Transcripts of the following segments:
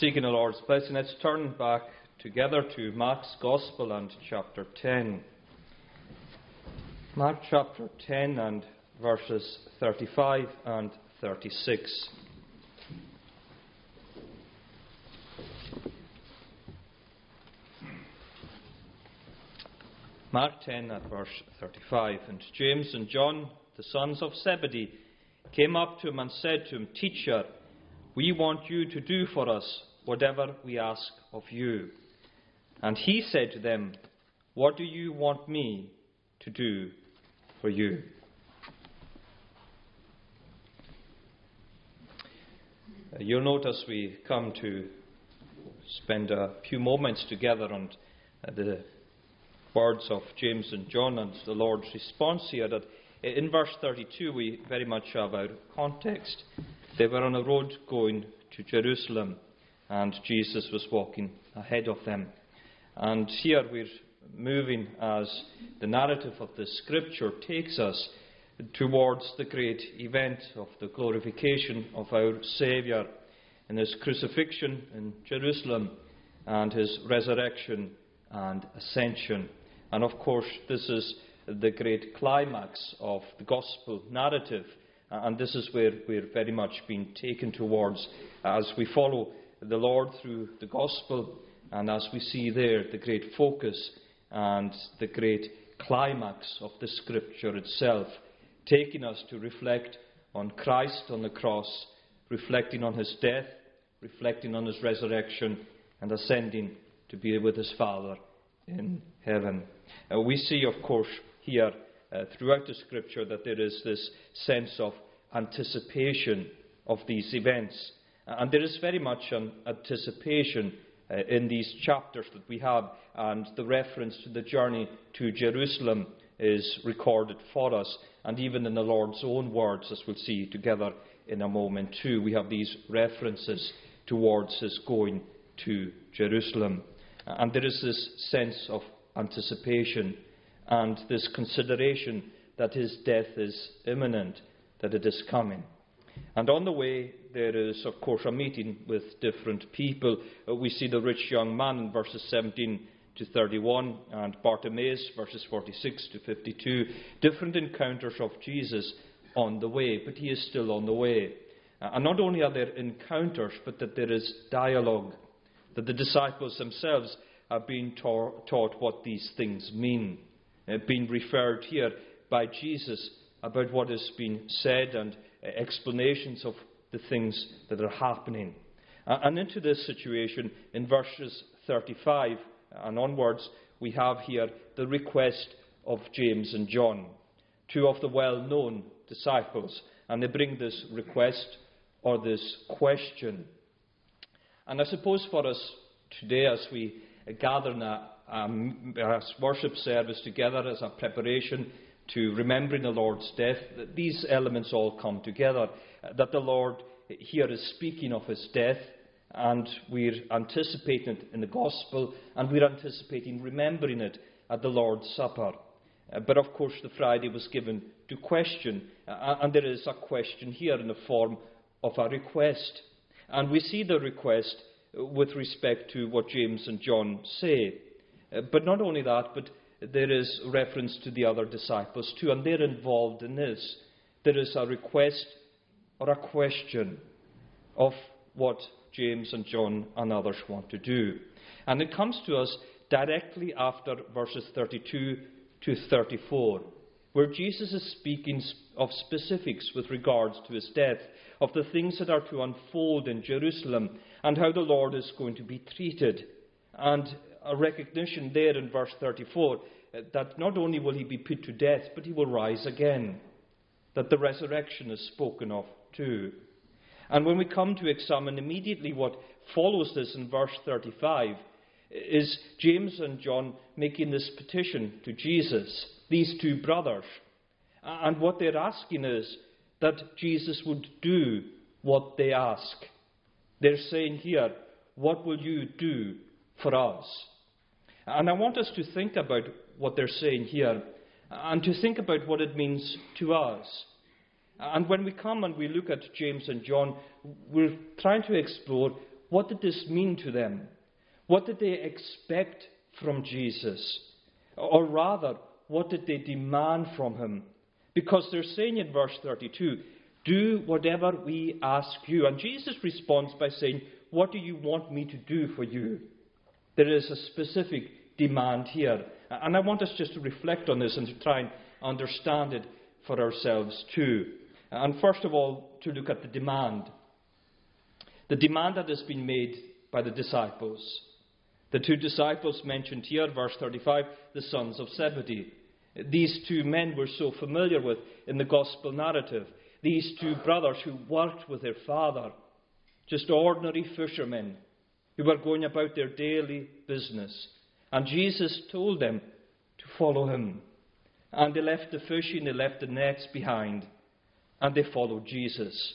Seeking the Lord's blessing, let's turn back together to Mark's Gospel and chapter 10. Mark chapter 10 and verses 35 and 36. Mark 10 at verse 35. And James and John, the sons of Zebedee, came up to him and said to him, Teacher, we want you to do for us whatever we ask of you. And he said to them, What do you want me to do for you? Uh, you'll notice we come to spend a few moments together on uh, the words of James and John and the Lord's response here that in verse 32 we very much have our context. They were on a road going to Jerusalem, and Jesus was walking ahead of them. And here we're moving as the narrative of the scripture takes us towards the great event of the glorification of our Saviour in his crucifixion in Jerusalem and his resurrection and ascension. And of course, this is the great climax of the gospel narrative and this is where we're very much being taken towards as we follow the Lord through the gospel, and as we see there the great focus and the great climax of the scripture itself, taking us to reflect on Christ on the cross, reflecting on his death, reflecting on his resurrection, and ascending to be with his Father in heaven. Uh, we see, of course, here uh, throughout the scripture that there is this sense of anticipation of these events. And there is very much an anticipation uh, in these chapters that we have, and the reference to the journey to Jerusalem is recorded for us. And even in the Lord's own words, as we'll see together in a moment too, we have these references towards his going to Jerusalem. And there is this sense of anticipation and this consideration that his death is imminent, that it is coming. And on the way, there is, of course, a meeting with different people. Uh, we see the rich young man in verses 17 to 31, and Bartimaeus, verses 46 to 52. Different encounters of Jesus on the way, but he is still on the way. Uh, and not only are there encounters, but that there is dialogue, that the disciples themselves are being taught what these things mean being referred here by Jesus about what has been said and uh, explanations of the things that are happening. Uh, and into this situation, in verses 35 and onwards, we have here the request of James and John, two of the well known disciples. And they bring this request or this question. And I suppose for us today, as we gather in um, worship service together as a preparation to remembering the Lord's death, that these elements all come together. That the Lord here is speaking of his death, and we're anticipating it in the gospel, and we're anticipating remembering it at the Lord's Supper. Uh, but of course, the Friday was given to question, uh, and there is a question here in the form of a request. And we see the request with respect to what James and John say. Uh, but not only that, but there is reference to the other disciples too, and they're involved in this. There is a request or a question of what James and John and others want to do. And it comes to us directly after verses 32 to 34, where Jesus is speaking of specifics with regards to his death, of the things that are to unfold in Jerusalem, and how the Lord is going to be treated. And a recognition there in verse 34 uh, that not only will he be put to death, but he will rise again. That the resurrection is spoken of too. And when we come to examine immediately what follows this in verse 35, is James and John making this petition to Jesus, these two brothers. And what they're asking is that Jesus would do what they ask. They're saying here, What will you do for us? And I want us to think about what they're saying here and to think about what it means to us. And when we come and we look at James and John, we're trying to explore what did this mean to them? What did they expect from Jesus? Or rather, what did they demand from him? Because they're saying in verse 32, Do whatever we ask you. And Jesus responds by saying, What do you want me to do for you? There is a specific demand here. And I want us just to reflect on this and to try and understand it for ourselves too. And first of all, to look at the demand. The demand that has been made by the disciples. The two disciples mentioned here, verse 35, the sons of Zebedee. These two men we're so familiar with in the gospel narrative. These two brothers who worked with their father, just ordinary fishermen who were going about their daily business. And Jesus told them to follow him. And they left the fishing, they left the nets behind, and they followed Jesus.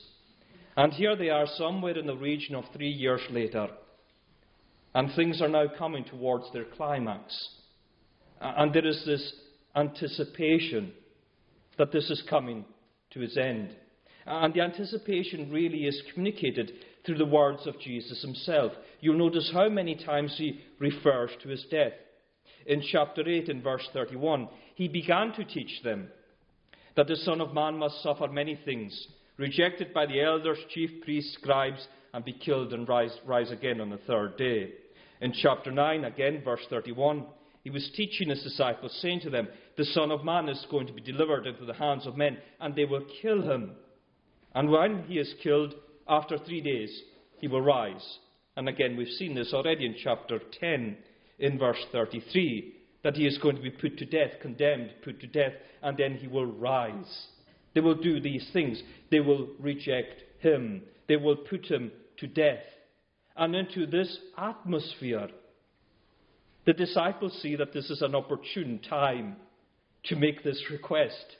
And here they are, somewhere in the region of three years later. And things are now coming towards their climax. And there is this anticipation that this is coming to its end. And the anticipation really is communicated through the words of Jesus himself. You'll notice how many times he refers to his death. In chapter 8, in verse 31, he began to teach them that the Son of Man must suffer many things, rejected by the elders, chief priests, scribes, and be killed and rise, rise again on the third day. In chapter 9, again, verse 31, he was teaching his disciples, saying to them, The Son of Man is going to be delivered into the hands of men, and they will kill him. And when he is killed, after three days, he will rise. And again, we've seen this already in chapter 10, in verse 33, that he is going to be put to death, condemned, put to death, and then he will rise. They will do these things. They will reject him. They will put him to death. And into this atmosphere, the disciples see that this is an opportune time to make this request.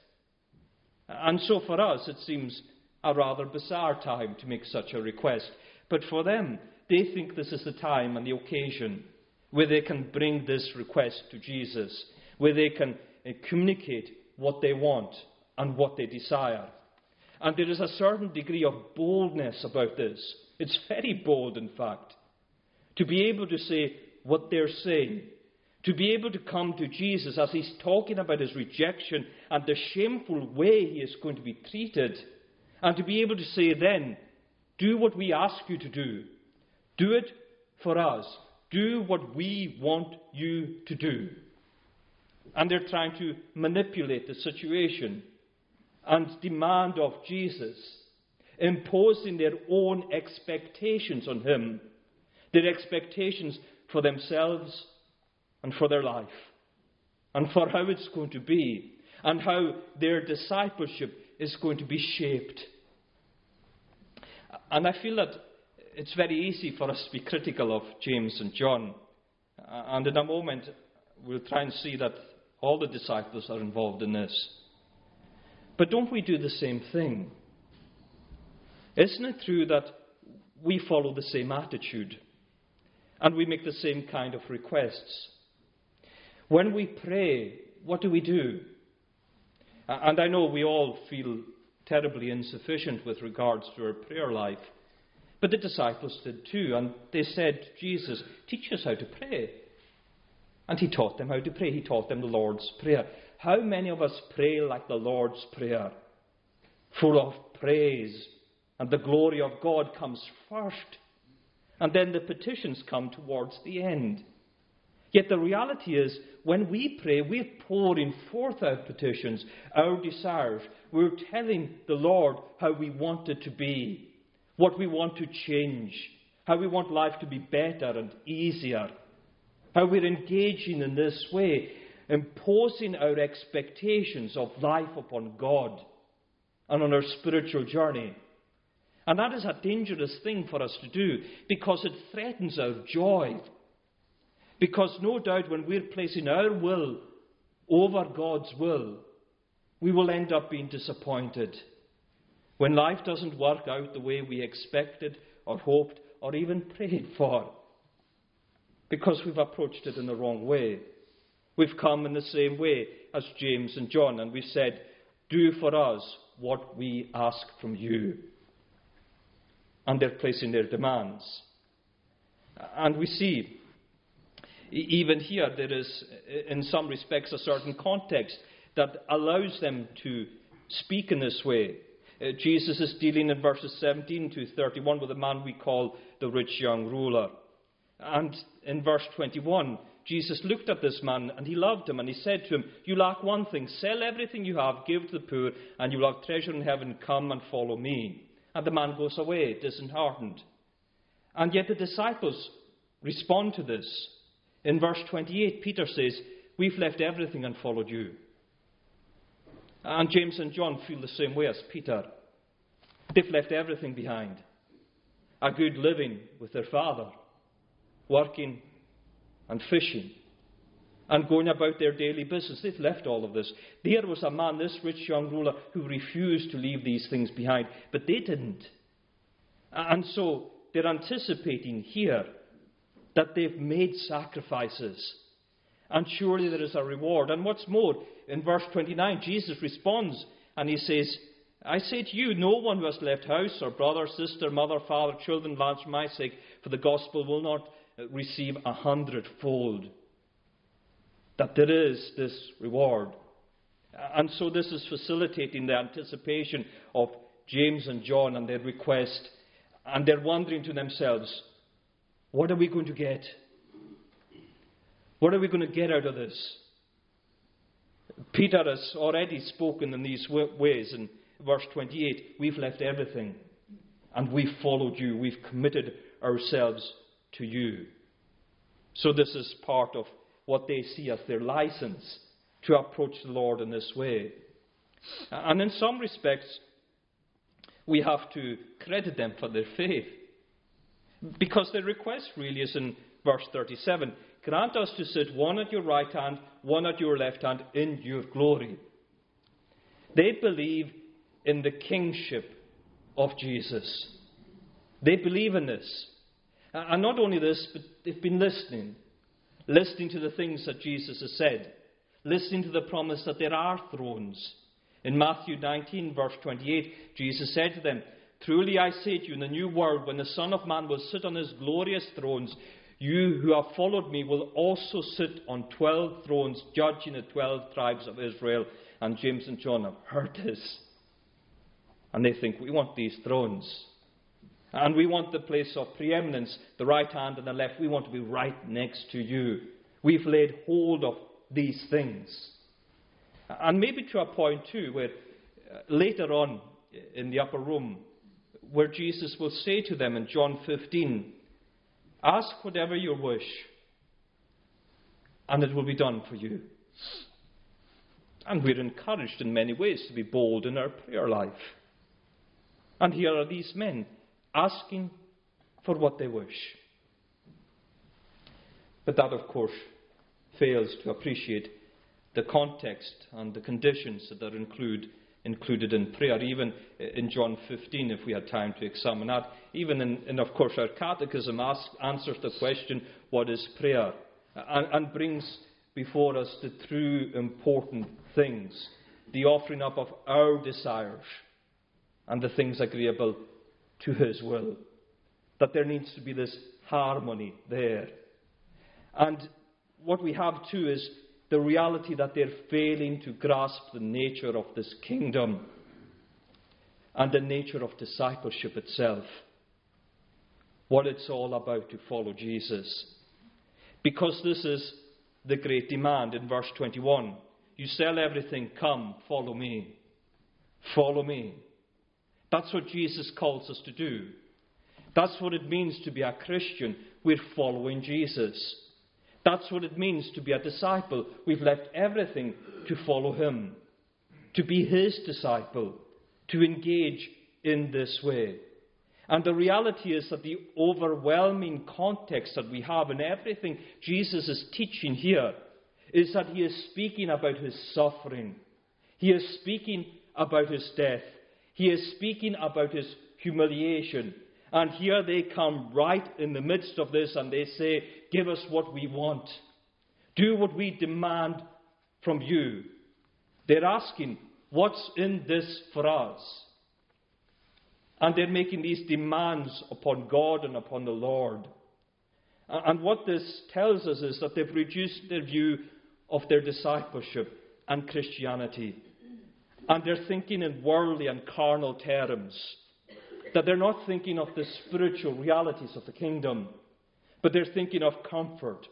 And so for us, it seems a rather bizarre time to make such a request. But for them, they think this is the time and the occasion where they can bring this request to Jesus, where they can uh, communicate what they want and what they desire. And there is a certain degree of boldness about this. It's very bold, in fact, to be able to say what they're saying, to be able to come to Jesus as he's talking about his rejection and the shameful way he is going to be treated and to be able to say then, do what we ask you to do. Do it for us. Do what we want you to do. And they're trying to manipulate the situation and demand of Jesus, imposing their own expectations on him, their expectations for themselves and for their life, and for how it's going to be, and how their discipleship is going to be shaped. And I feel that it's very easy for us to be critical of James and John. And in a moment, we'll try and see that all the disciples are involved in this. But don't we do the same thing? Isn't it true that we follow the same attitude and we make the same kind of requests? When we pray, what do we do? And I know we all feel terribly insufficient with regards to our prayer life. But the disciples did too, and they said, Jesus, teach us how to pray. And he taught them how to pray. He taught them the Lord's Prayer. How many of us pray like the Lord's Prayer? Full of praise, and the glory of God comes first. And then the petitions come towards the end. Yet the reality is, when we pray, we're pouring forth our petitions, our desires. We're telling the Lord how we want it to be, what we want to change, how we want life to be better and easier, how we're engaging in this way, imposing our expectations of life upon God and on our spiritual journey. And that is a dangerous thing for us to do because it threatens our joy because no doubt when we're placing our will over God's will, we will end up being disappointed. When life doesn't work out the way we expected or hoped or even prayed for, because we've approached it in the wrong way. We've come in the same way as James and John, and we said, Do for us what we ask from you. And they're placing their demands. And we see, even here, there is, in some respects, a certain context that allows them to speak in this way. Uh, Jesus is dealing in verses 17 to 31 with a man we call the rich young ruler. And in verse 21, Jesus looked at this man and he loved him and he said to him, You lack one thing. Sell everything you have, give to the poor, and you will have treasure in heaven. Come and follow me. And the man goes away, disheartened. And yet the disciples respond to this. In verse 28, Peter says, We've left everything and followed you. And James and John feel the same way as Peter. They've left everything behind a good living with their father, working and fishing, and going about their daily business. They've left all of this. There was a man, this rich young ruler, who refused to leave these things behind, but they didn't. And so they're anticipating here that they've made sacrifices. And surely there is a reward. And what's more, in verse 29, Jesus responds and he says, I say to you, no one who has left house or brother, sister, mother, father, children, lands for my sake, for the gospel will not receive a hundredfold. That there is this reward. And so this is facilitating the anticipation of James and John and their request. And they're wondering to themselves, what are we going to get? What are we going to get out of this? Peter has already spoken in these ways in verse 28. We've left everything and we've followed you. We've committed ourselves to you. So, this is part of what they see as their license to approach the Lord in this way. And in some respects, we have to credit them for their faith. Because their request really is in verse 37 Grant us to sit one at your right hand, one at your left hand, in your glory. They believe in the kingship of Jesus. They believe in this. And not only this, but they've been listening. Listening to the things that Jesus has said. Listening to the promise that there are thrones. In Matthew 19, verse 28, Jesus said to them, Truly I say to you, in the new world, when the Son of Man will sit on his glorious thrones, you who have followed me will also sit on twelve thrones, judging the twelve tribes of Israel. And James and John have heard this. And they think, we want these thrones. And we want the place of preeminence, the right hand and the left. We want to be right next to you. We've laid hold of these things. And maybe to a point, too, where uh, later on in the upper room, where Jesus will say to them in John 15, Ask whatever you wish, and it will be done for you. And we're encouraged in many ways to be bold in our prayer life. And here are these men asking for what they wish. But that, of course, fails to appreciate the context and the conditions that are include, included in prayer. Even in John 15, if we had time to examine that, even in, in of course, our catechism answers the question, What is prayer? and, and brings before us the true important things the offering up of our desires and the things agreeable to His will. That there needs to be this harmony there. And what we have too is the reality that they're failing to grasp the nature of this kingdom and the nature of discipleship itself. What it's all about to follow Jesus. Because this is the great demand in verse 21. You sell everything, come, follow me. Follow me. That's what Jesus calls us to do. That's what it means to be a Christian. We're following Jesus. That's what it means to be a disciple. We've left everything to follow him, to be his disciple, to engage in this way. And the reality is that the overwhelming context that we have in everything Jesus is teaching here is that he is speaking about his suffering. He is speaking about his death. He is speaking about his humiliation. And here they come right in the midst of this and they say, Give us what we want. Do what we demand from you. They're asking, What's in this for us? And they're making these demands upon God and upon the Lord. And what this tells us is that they've reduced their view of their discipleship and Christianity. And they're thinking in worldly and carnal terms. That they're not thinking of the spiritual realities of the kingdom, but they're thinking of comfort.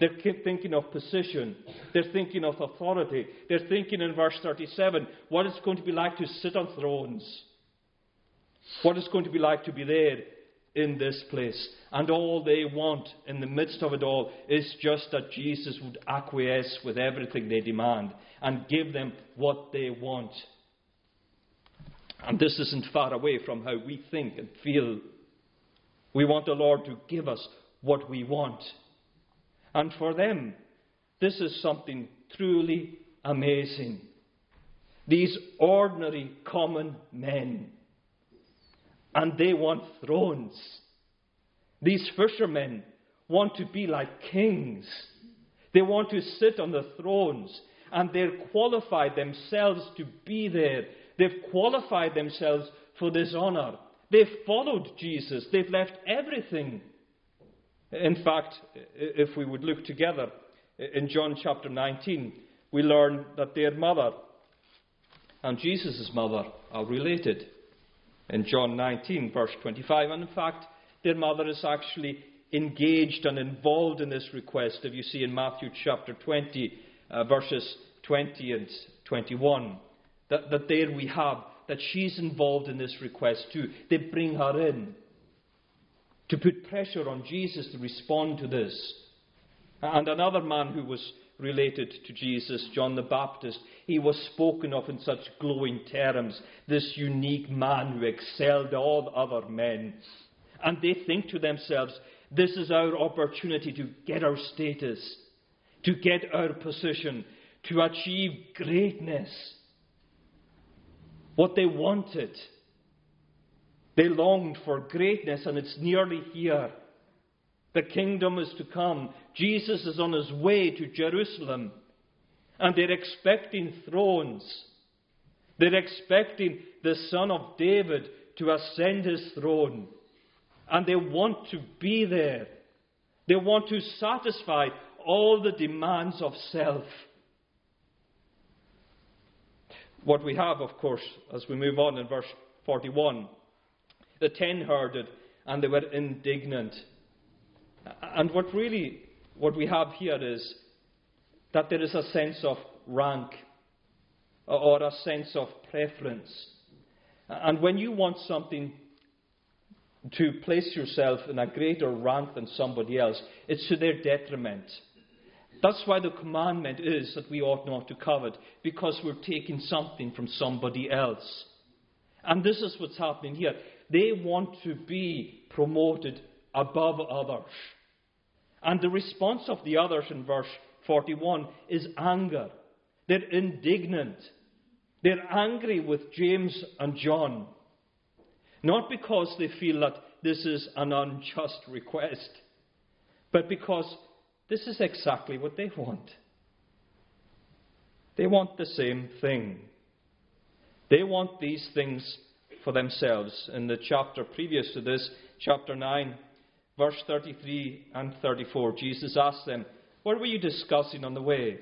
They're thinking of position. They're thinking of authority. They're thinking in verse 37 what it's going to be like to sit on thrones. What it's going to be like to be there in this place. And all they want in the midst of it all is just that Jesus would acquiesce with everything they demand and give them what they want. And this isn't far away from how we think and feel. We want the Lord to give us what we want. And for them, this is something truly amazing. These ordinary, common men. And they want thrones. These fishermen want to be like kings. They want to sit on the thrones, and they've qualified themselves to be there. They've qualified themselves for this honor. They've followed Jesus. They've left everything. In fact, if we would look together in John chapter 19, we learn that their mother and Jesus' mother are related. In John 19, verse 25, and in fact, their mother is actually engaged and involved in this request, if you see in Matthew chapter 20, uh, verses 20 and 21. That, that there we have that she's involved in this request too. They bring her in to put pressure on Jesus to respond to this. And another man who was related to Jesus, John the Baptist, he was spoken of in such glowing terms, this unique man who excelled all other men. And they think to themselves, this is our opportunity to get our status, to get our position, to achieve greatness. What they wanted. They longed for greatness, and it's nearly here. The kingdom is to come. Jesus is on his way to Jerusalem, and they're expecting thrones. They're expecting the Son of David to ascend his throne and they want to be there. They want to satisfy all the demands of self. What we have, of course, as we move on in verse 41, the ten heard it and they were indignant. And what really, what we have here is that there is a sense of rank or a sense of preference. And when you want something to place yourself in a greater rank than somebody else, it's to their detriment. That's why the commandment is that we ought not to covet, because we're taking something from somebody else. And this is what's happening here. They want to be promoted above others. And the response of the others in verse 41 is anger. They're indignant. They're angry with James and John. Not because they feel that this is an unjust request, but because this is exactly what they want. They want the same thing. They want these things for themselves. In the chapter previous to this, chapter 9, verse 33 and 34, Jesus asked them, What were you discussing on the way?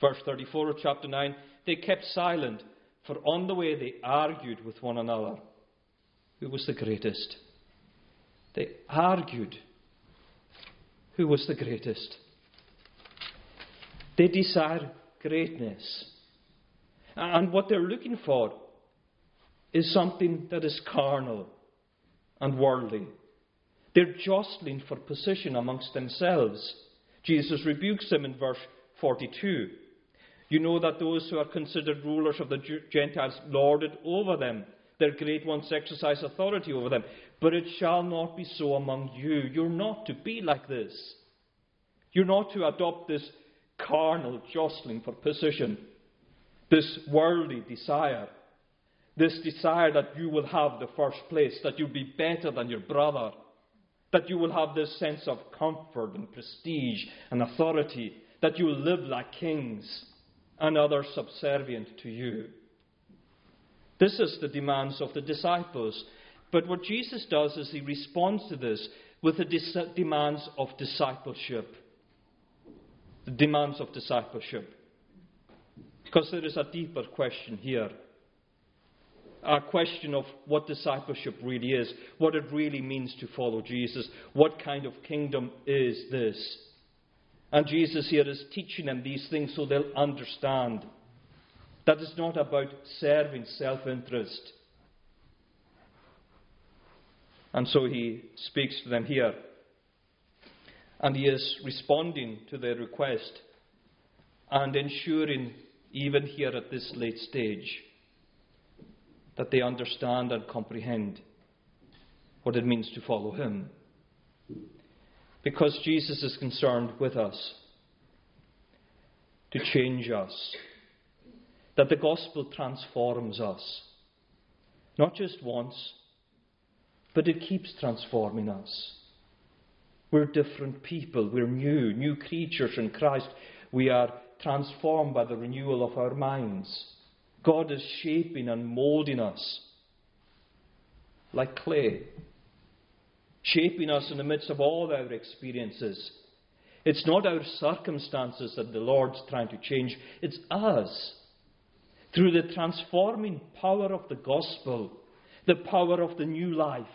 Verse 34 of chapter 9, they kept silent, for on the way they argued with one another who was the greatest. They argued who was the greatest. They desire greatness. And what they're looking for is something that is carnal and worldly. They're jostling for position amongst themselves. Jesus rebukes them in verse 42. You know that those who are considered rulers of the Gentiles lord it over them their great ones exercise authority over them. But it shall not be so among you. You're not to be like this. You're not to adopt this carnal jostling for position, this worldly desire, this desire that you will have the first place, that you'll be better than your brother, that you will have this sense of comfort and prestige and authority, that you will live like kings and others subservient to you. This is the demands of the disciples. But what Jesus does is he responds to this with the dis- demands of discipleship. The demands of discipleship. Because there is a deeper question here. A question of what discipleship really is, what it really means to follow Jesus. What kind of kingdom is this? And Jesus here is teaching them these things so they'll understand that it's not about serving self interest. And so he speaks to them here. And he is responding to their request and ensuring, even here at this late stage, that they understand and comprehend what it means to follow him. Because Jesus is concerned with us to change us, that the gospel transforms us, not just once but it keeps transforming us. We're different people. We're new, new creatures in Christ. We are transformed by the renewal of our minds. God is shaping and molding us like clay, shaping us in the midst of all our experiences. It's not our circumstances that the Lord's trying to change, it's us. Through the transforming power of the gospel, the power of the new life,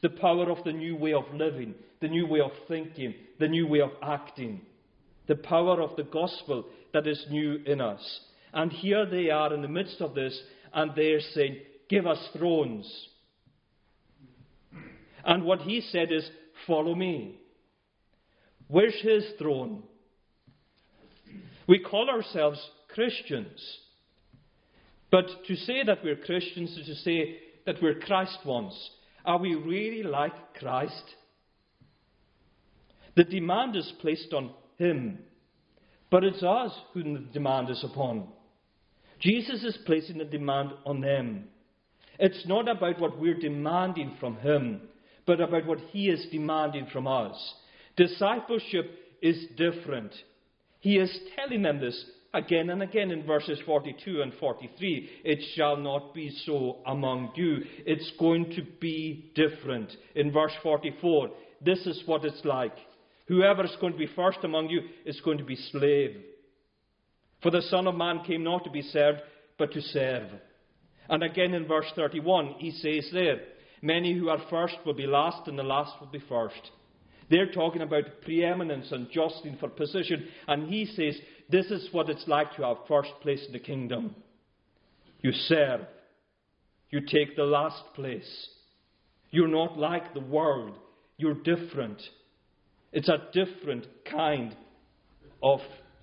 the power of the new way of living, the new way of thinking, the new way of acting, the power of the gospel that is new in us. And here they are in the midst of this, and they're saying, Give us thrones. And what he said is, Follow me. Where's his throne? We call ourselves Christians. But to say that we're Christians is to say that we're Christ ones. Are we really like Christ? The demand is placed on Him, but it's us whom the demand is upon. Jesus is placing a demand on them. It's not about what we're demanding from Him, but about what He is demanding from us. Discipleship is different. He is telling them this again and again in verses 42 and 43. It shall not be so among you. It's going to be different. In verse 44, this is what it's like. Whoever is going to be first among you is going to be slave. For the Son of Man came not to be served, but to serve. And again in verse 31, he says there, Many who are first will be last, and the last will be first. They're talking about preeminence and jostling for position. And he says, This is what it's like to have first place in the kingdom. You serve, you take the last place. You're not like the world, you're different. It's a different kind of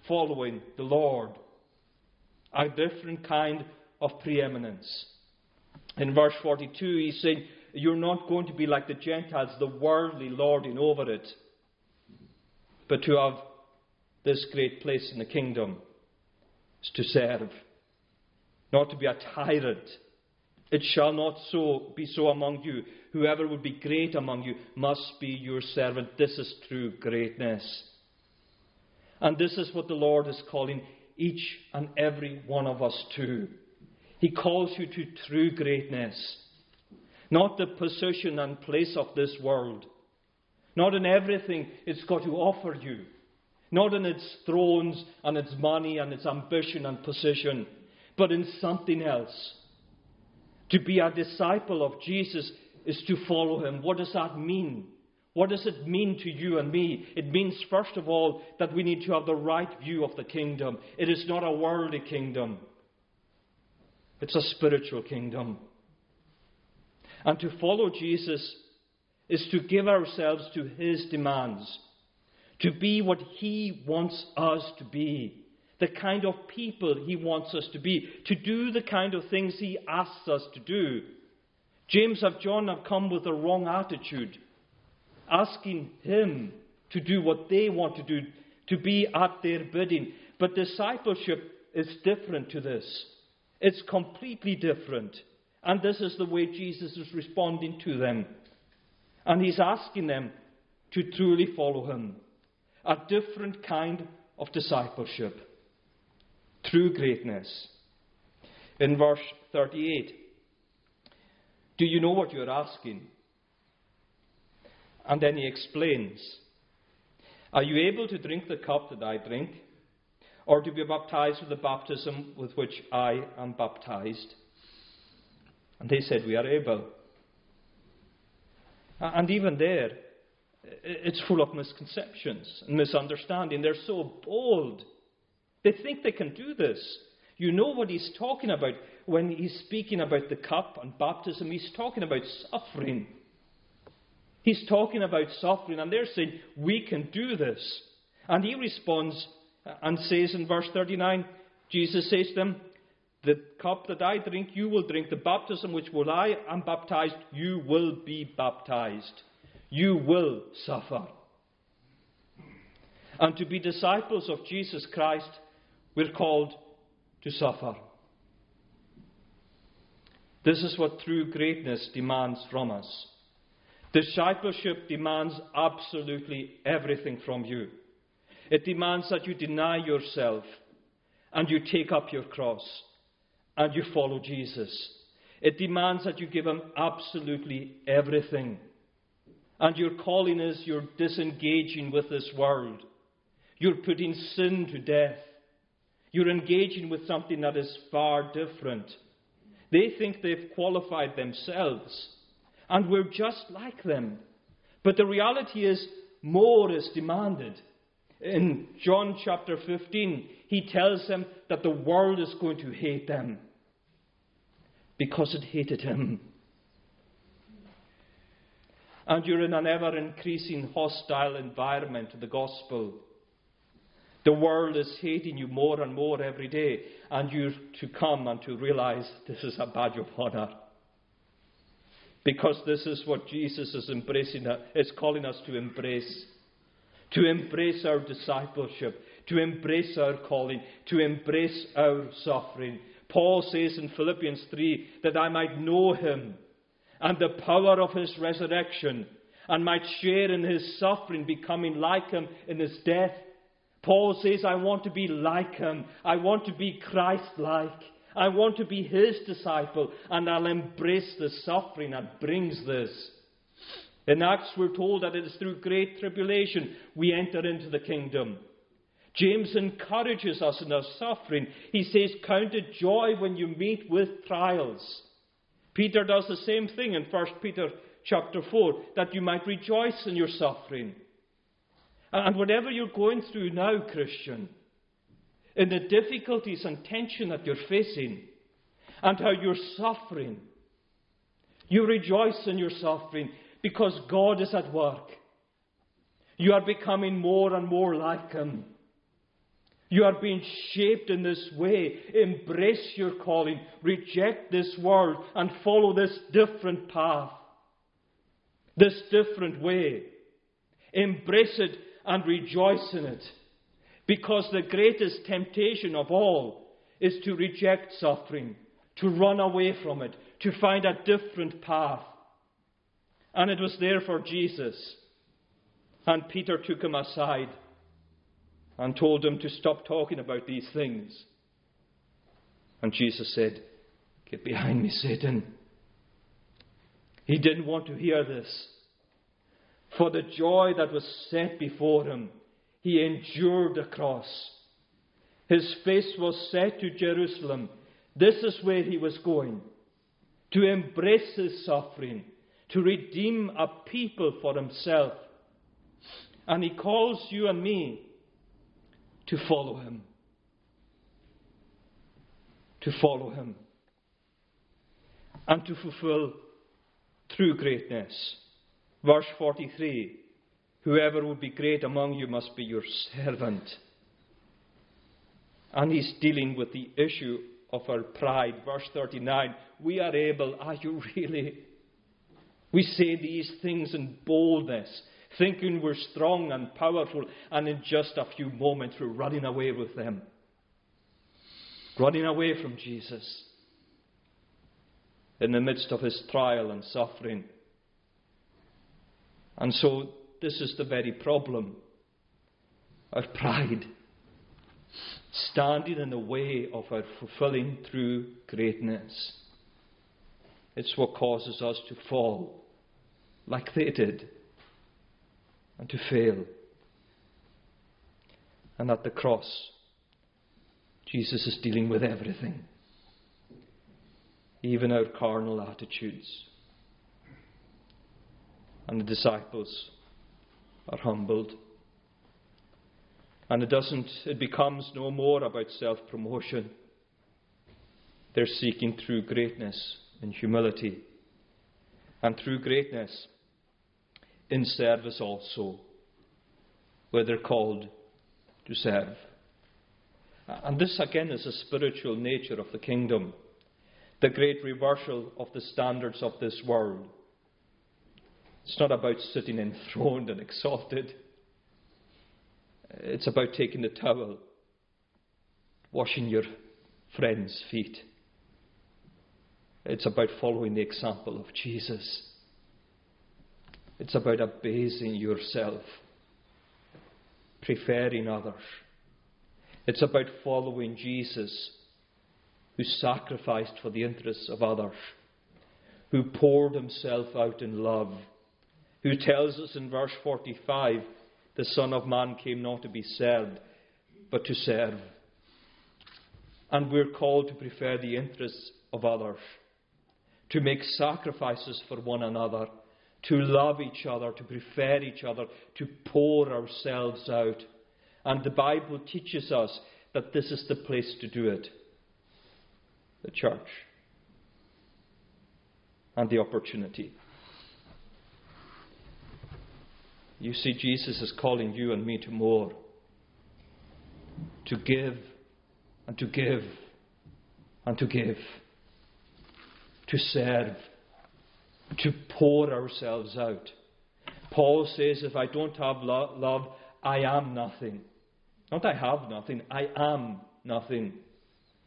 following the Lord, a different kind of preeminence. In verse 42, he's saying, you're not going to be like the Gentiles, the worldly lording over it, but to have this great place in the kingdom is to serve, not to be a tyrant. It shall not so be so among you. Whoever would be great among you must be your servant. This is true greatness. And this is what the Lord is calling each and every one of us to. He calls you to true greatness. Not the position and place of this world. Not in everything it's got to offer you. Not in its thrones and its money and its ambition and position. But in something else. To be a disciple of Jesus is to follow him. What does that mean? What does it mean to you and me? It means, first of all, that we need to have the right view of the kingdom. It is not a worldly kingdom, it's a spiritual kingdom. And to follow Jesus is to give ourselves to his demands, to be what he wants us to be, the kind of people he wants us to be, to do the kind of things he asks us to do. James and John have come with the wrong attitude, asking him to do what they want to do, to be at their bidding. But discipleship is different to this. It's completely different. And this is the way Jesus is responding to them. And he's asking them to truly follow him. A different kind of discipleship. True greatness. In verse 38, do you know what you're asking? And then he explains Are you able to drink the cup that I drink, or to be baptized with the baptism with which I am baptized? And they said, We are able. And even there, it's full of misconceptions and misunderstanding. They're so bold. They think they can do this. You know what he's talking about when he's speaking about the cup and baptism. He's talking about suffering. He's talking about suffering, and they're saying, We can do this. And he responds and says in verse 39, Jesus says to them, The cup that I drink, you will drink. The baptism which will I am baptized, you will be baptized. You will suffer. And to be disciples of Jesus Christ, we're called to suffer. This is what true greatness demands from us. Discipleship demands absolutely everything from you. It demands that you deny yourself and you take up your cross and you follow Jesus. It demands that you give Him absolutely everything. And your calling is you're disengaging with this world. You're putting sin to death. You're engaging with something that is far different. They think they've qualified themselves and we're just like them. But the reality is, more is demanded. In John chapter 15, he tells them that the world is going to hate them because it hated him. And you're in an ever increasing hostile environment to the gospel. The world is hating you more and more every day, and you're to come and to realize this is a badge of honor. Because this is what Jesus is embracing, is calling us to embrace. To embrace our discipleship, to embrace our calling, to embrace our suffering. Paul says in Philippians 3 that I might know him and the power of his resurrection and might share in his suffering, becoming like him in his death. Paul says, I want to be like him. I want to be Christ like. I want to be his disciple, and I'll embrace the suffering that brings this. In Acts, we're told that it is through great tribulation we enter into the kingdom. James encourages us in our suffering. He says, Count it joy when you meet with trials. Peter does the same thing in 1 Peter chapter 4, that you might rejoice in your suffering. And whatever you're going through now, Christian, in the difficulties and tension that you're facing and how you're suffering. You rejoice in your suffering because God is at work. You are becoming more and more like Him. You are being shaped in this way. Embrace your calling. Reject this world and follow this different path. This different way. Embrace it and rejoice in it. Because the greatest temptation of all is to reject suffering, to run away from it, to find a different path. And it was there for Jesus. And Peter took him aside and told him to stop talking about these things. And Jesus said, Get behind me, Satan. He didn't want to hear this. For the joy that was set before him, he endured the cross. His face was set to Jerusalem. This is where he was going to embrace his suffering, to redeem a people for himself. And he calls you and me to follow him. To follow him. And to fulfill true greatness. Verse 43 Whoever would be great among you must be your servant. And he's dealing with the issue of our pride. Verse 39 We are able, are you really? We say these things in boldness, thinking we're strong and powerful, and in just a few moments we're running away with them. Running away from Jesus in the midst of his trial and suffering. And so this is the very problem our pride, standing in the way of our fulfilling true greatness. It's what causes us to fall like they did. and to fail. And at the cross, Jesus is dealing with everything, even our carnal attitudes. And the disciples are humbled. And it doesn't, it becomes no more about self promotion. They're seeking true greatness in humility. And true greatness in service also, where they're called to serve. And this again is the spiritual nature of the kingdom, the great reversal of the standards of this world. It's not about sitting enthroned and exalted. It's about taking the towel, washing your friend's feet. It's about following the example of Jesus. It's about abasing yourself, preferring others. It's about following Jesus, who sacrificed for the interests of others, who poured himself out in love, who tells us in verse 45 the Son of Man came not to be served, but to serve. And we're called to prefer the interests of others, to make sacrifices for one another to love each other, to prefer each other, to pour ourselves out. And the Bible teaches us that this is the place to do it the church and the opportunity. You see, Jesus is calling you and me to more. To give and to give and to give. To serve to pour ourselves out. Paul says, If I don't have lo- love, I am nothing. Not I have nothing, I am nothing.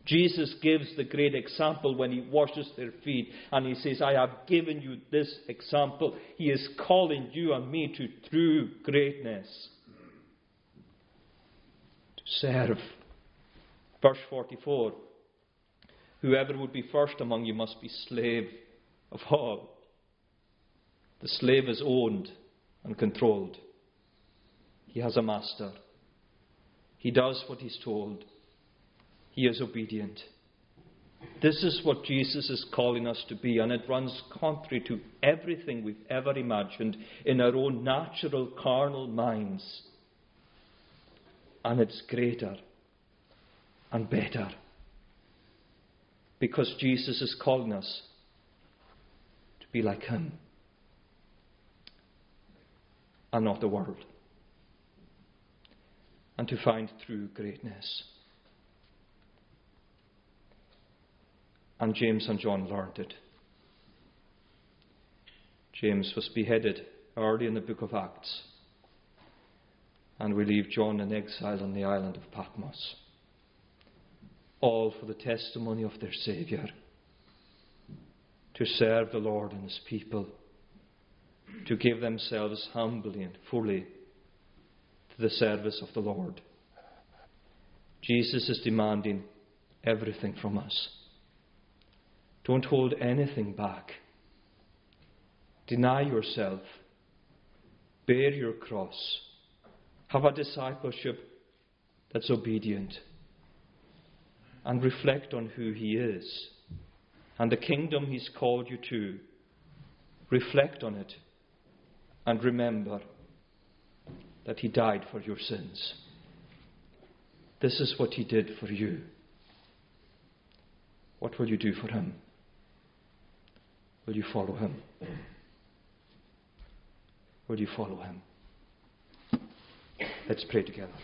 Jesus gives the great example when he washes their feet and he says, I have given you this example. He is calling you and me to true greatness. To serve. Verse 44 Whoever would be first among you must be slave of all. The slave is owned and controlled. He has a master. He does what he's told. He is obedient. This is what Jesus is calling us to be, and it runs contrary to everything we've ever imagined in our own natural carnal minds. And it's greater and better because Jesus is calling us to be like Him and not the world. And to find true greatness. And James and John learned it. James was beheaded early in the book of Acts. And we leave John in exile on the island of Patmos. All for the testimony of their Saviour. To serve the Lord and His people to give themselves humbly and fully to the service of the Lord. Jesus is demanding everything from us. Don't hold anything back. Deny yourself. Bear your cross. Have a discipleship that's obedient. And reflect on who He is and the kingdom He's called you to. Reflect on it and remember that He died for your sins. This is what He did for you. What will you do for Him? Will you follow Him? Will you follow Him? Let's pray together.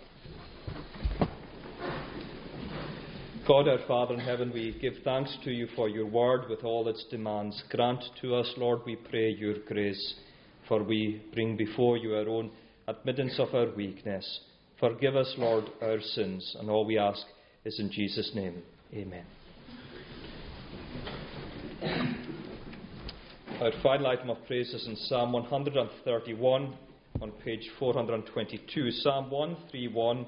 God our Father in heaven, we give thanks to you for your word with all its demands. Grant to us, Lord, we pray, your grace for we bring before you our own admittance of our weakness. Forgive us, Lord, our sins, and all we ask is in Jesus' name. Amen. Our final item of praise is in Psalm 131 on page 422. Psalm 131,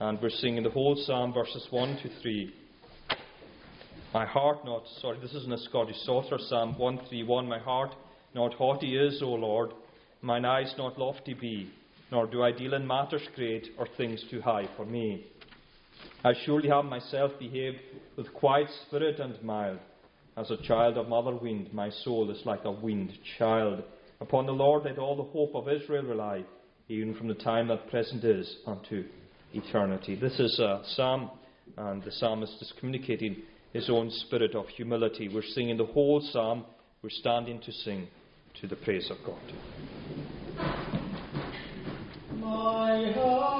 and we're singing the whole psalm, verses 1 to 3. My heart not, sorry, this isn't a Scottish Psalter, Psalm 131. My heart not haughty is, O Lord, mine eyes not lofty be, nor do I deal in matters great or things too high for me. I surely have myself behaved with quiet spirit and mild. As a child of mother wind, my soul is like a wind child. Upon the Lord let all the hope of Israel rely, even from the time that present is unto eternity. This is a psalm, and the psalmist is communicating his own spirit of humility. We're singing the whole psalm, we're standing to sing to the praise of God. My heart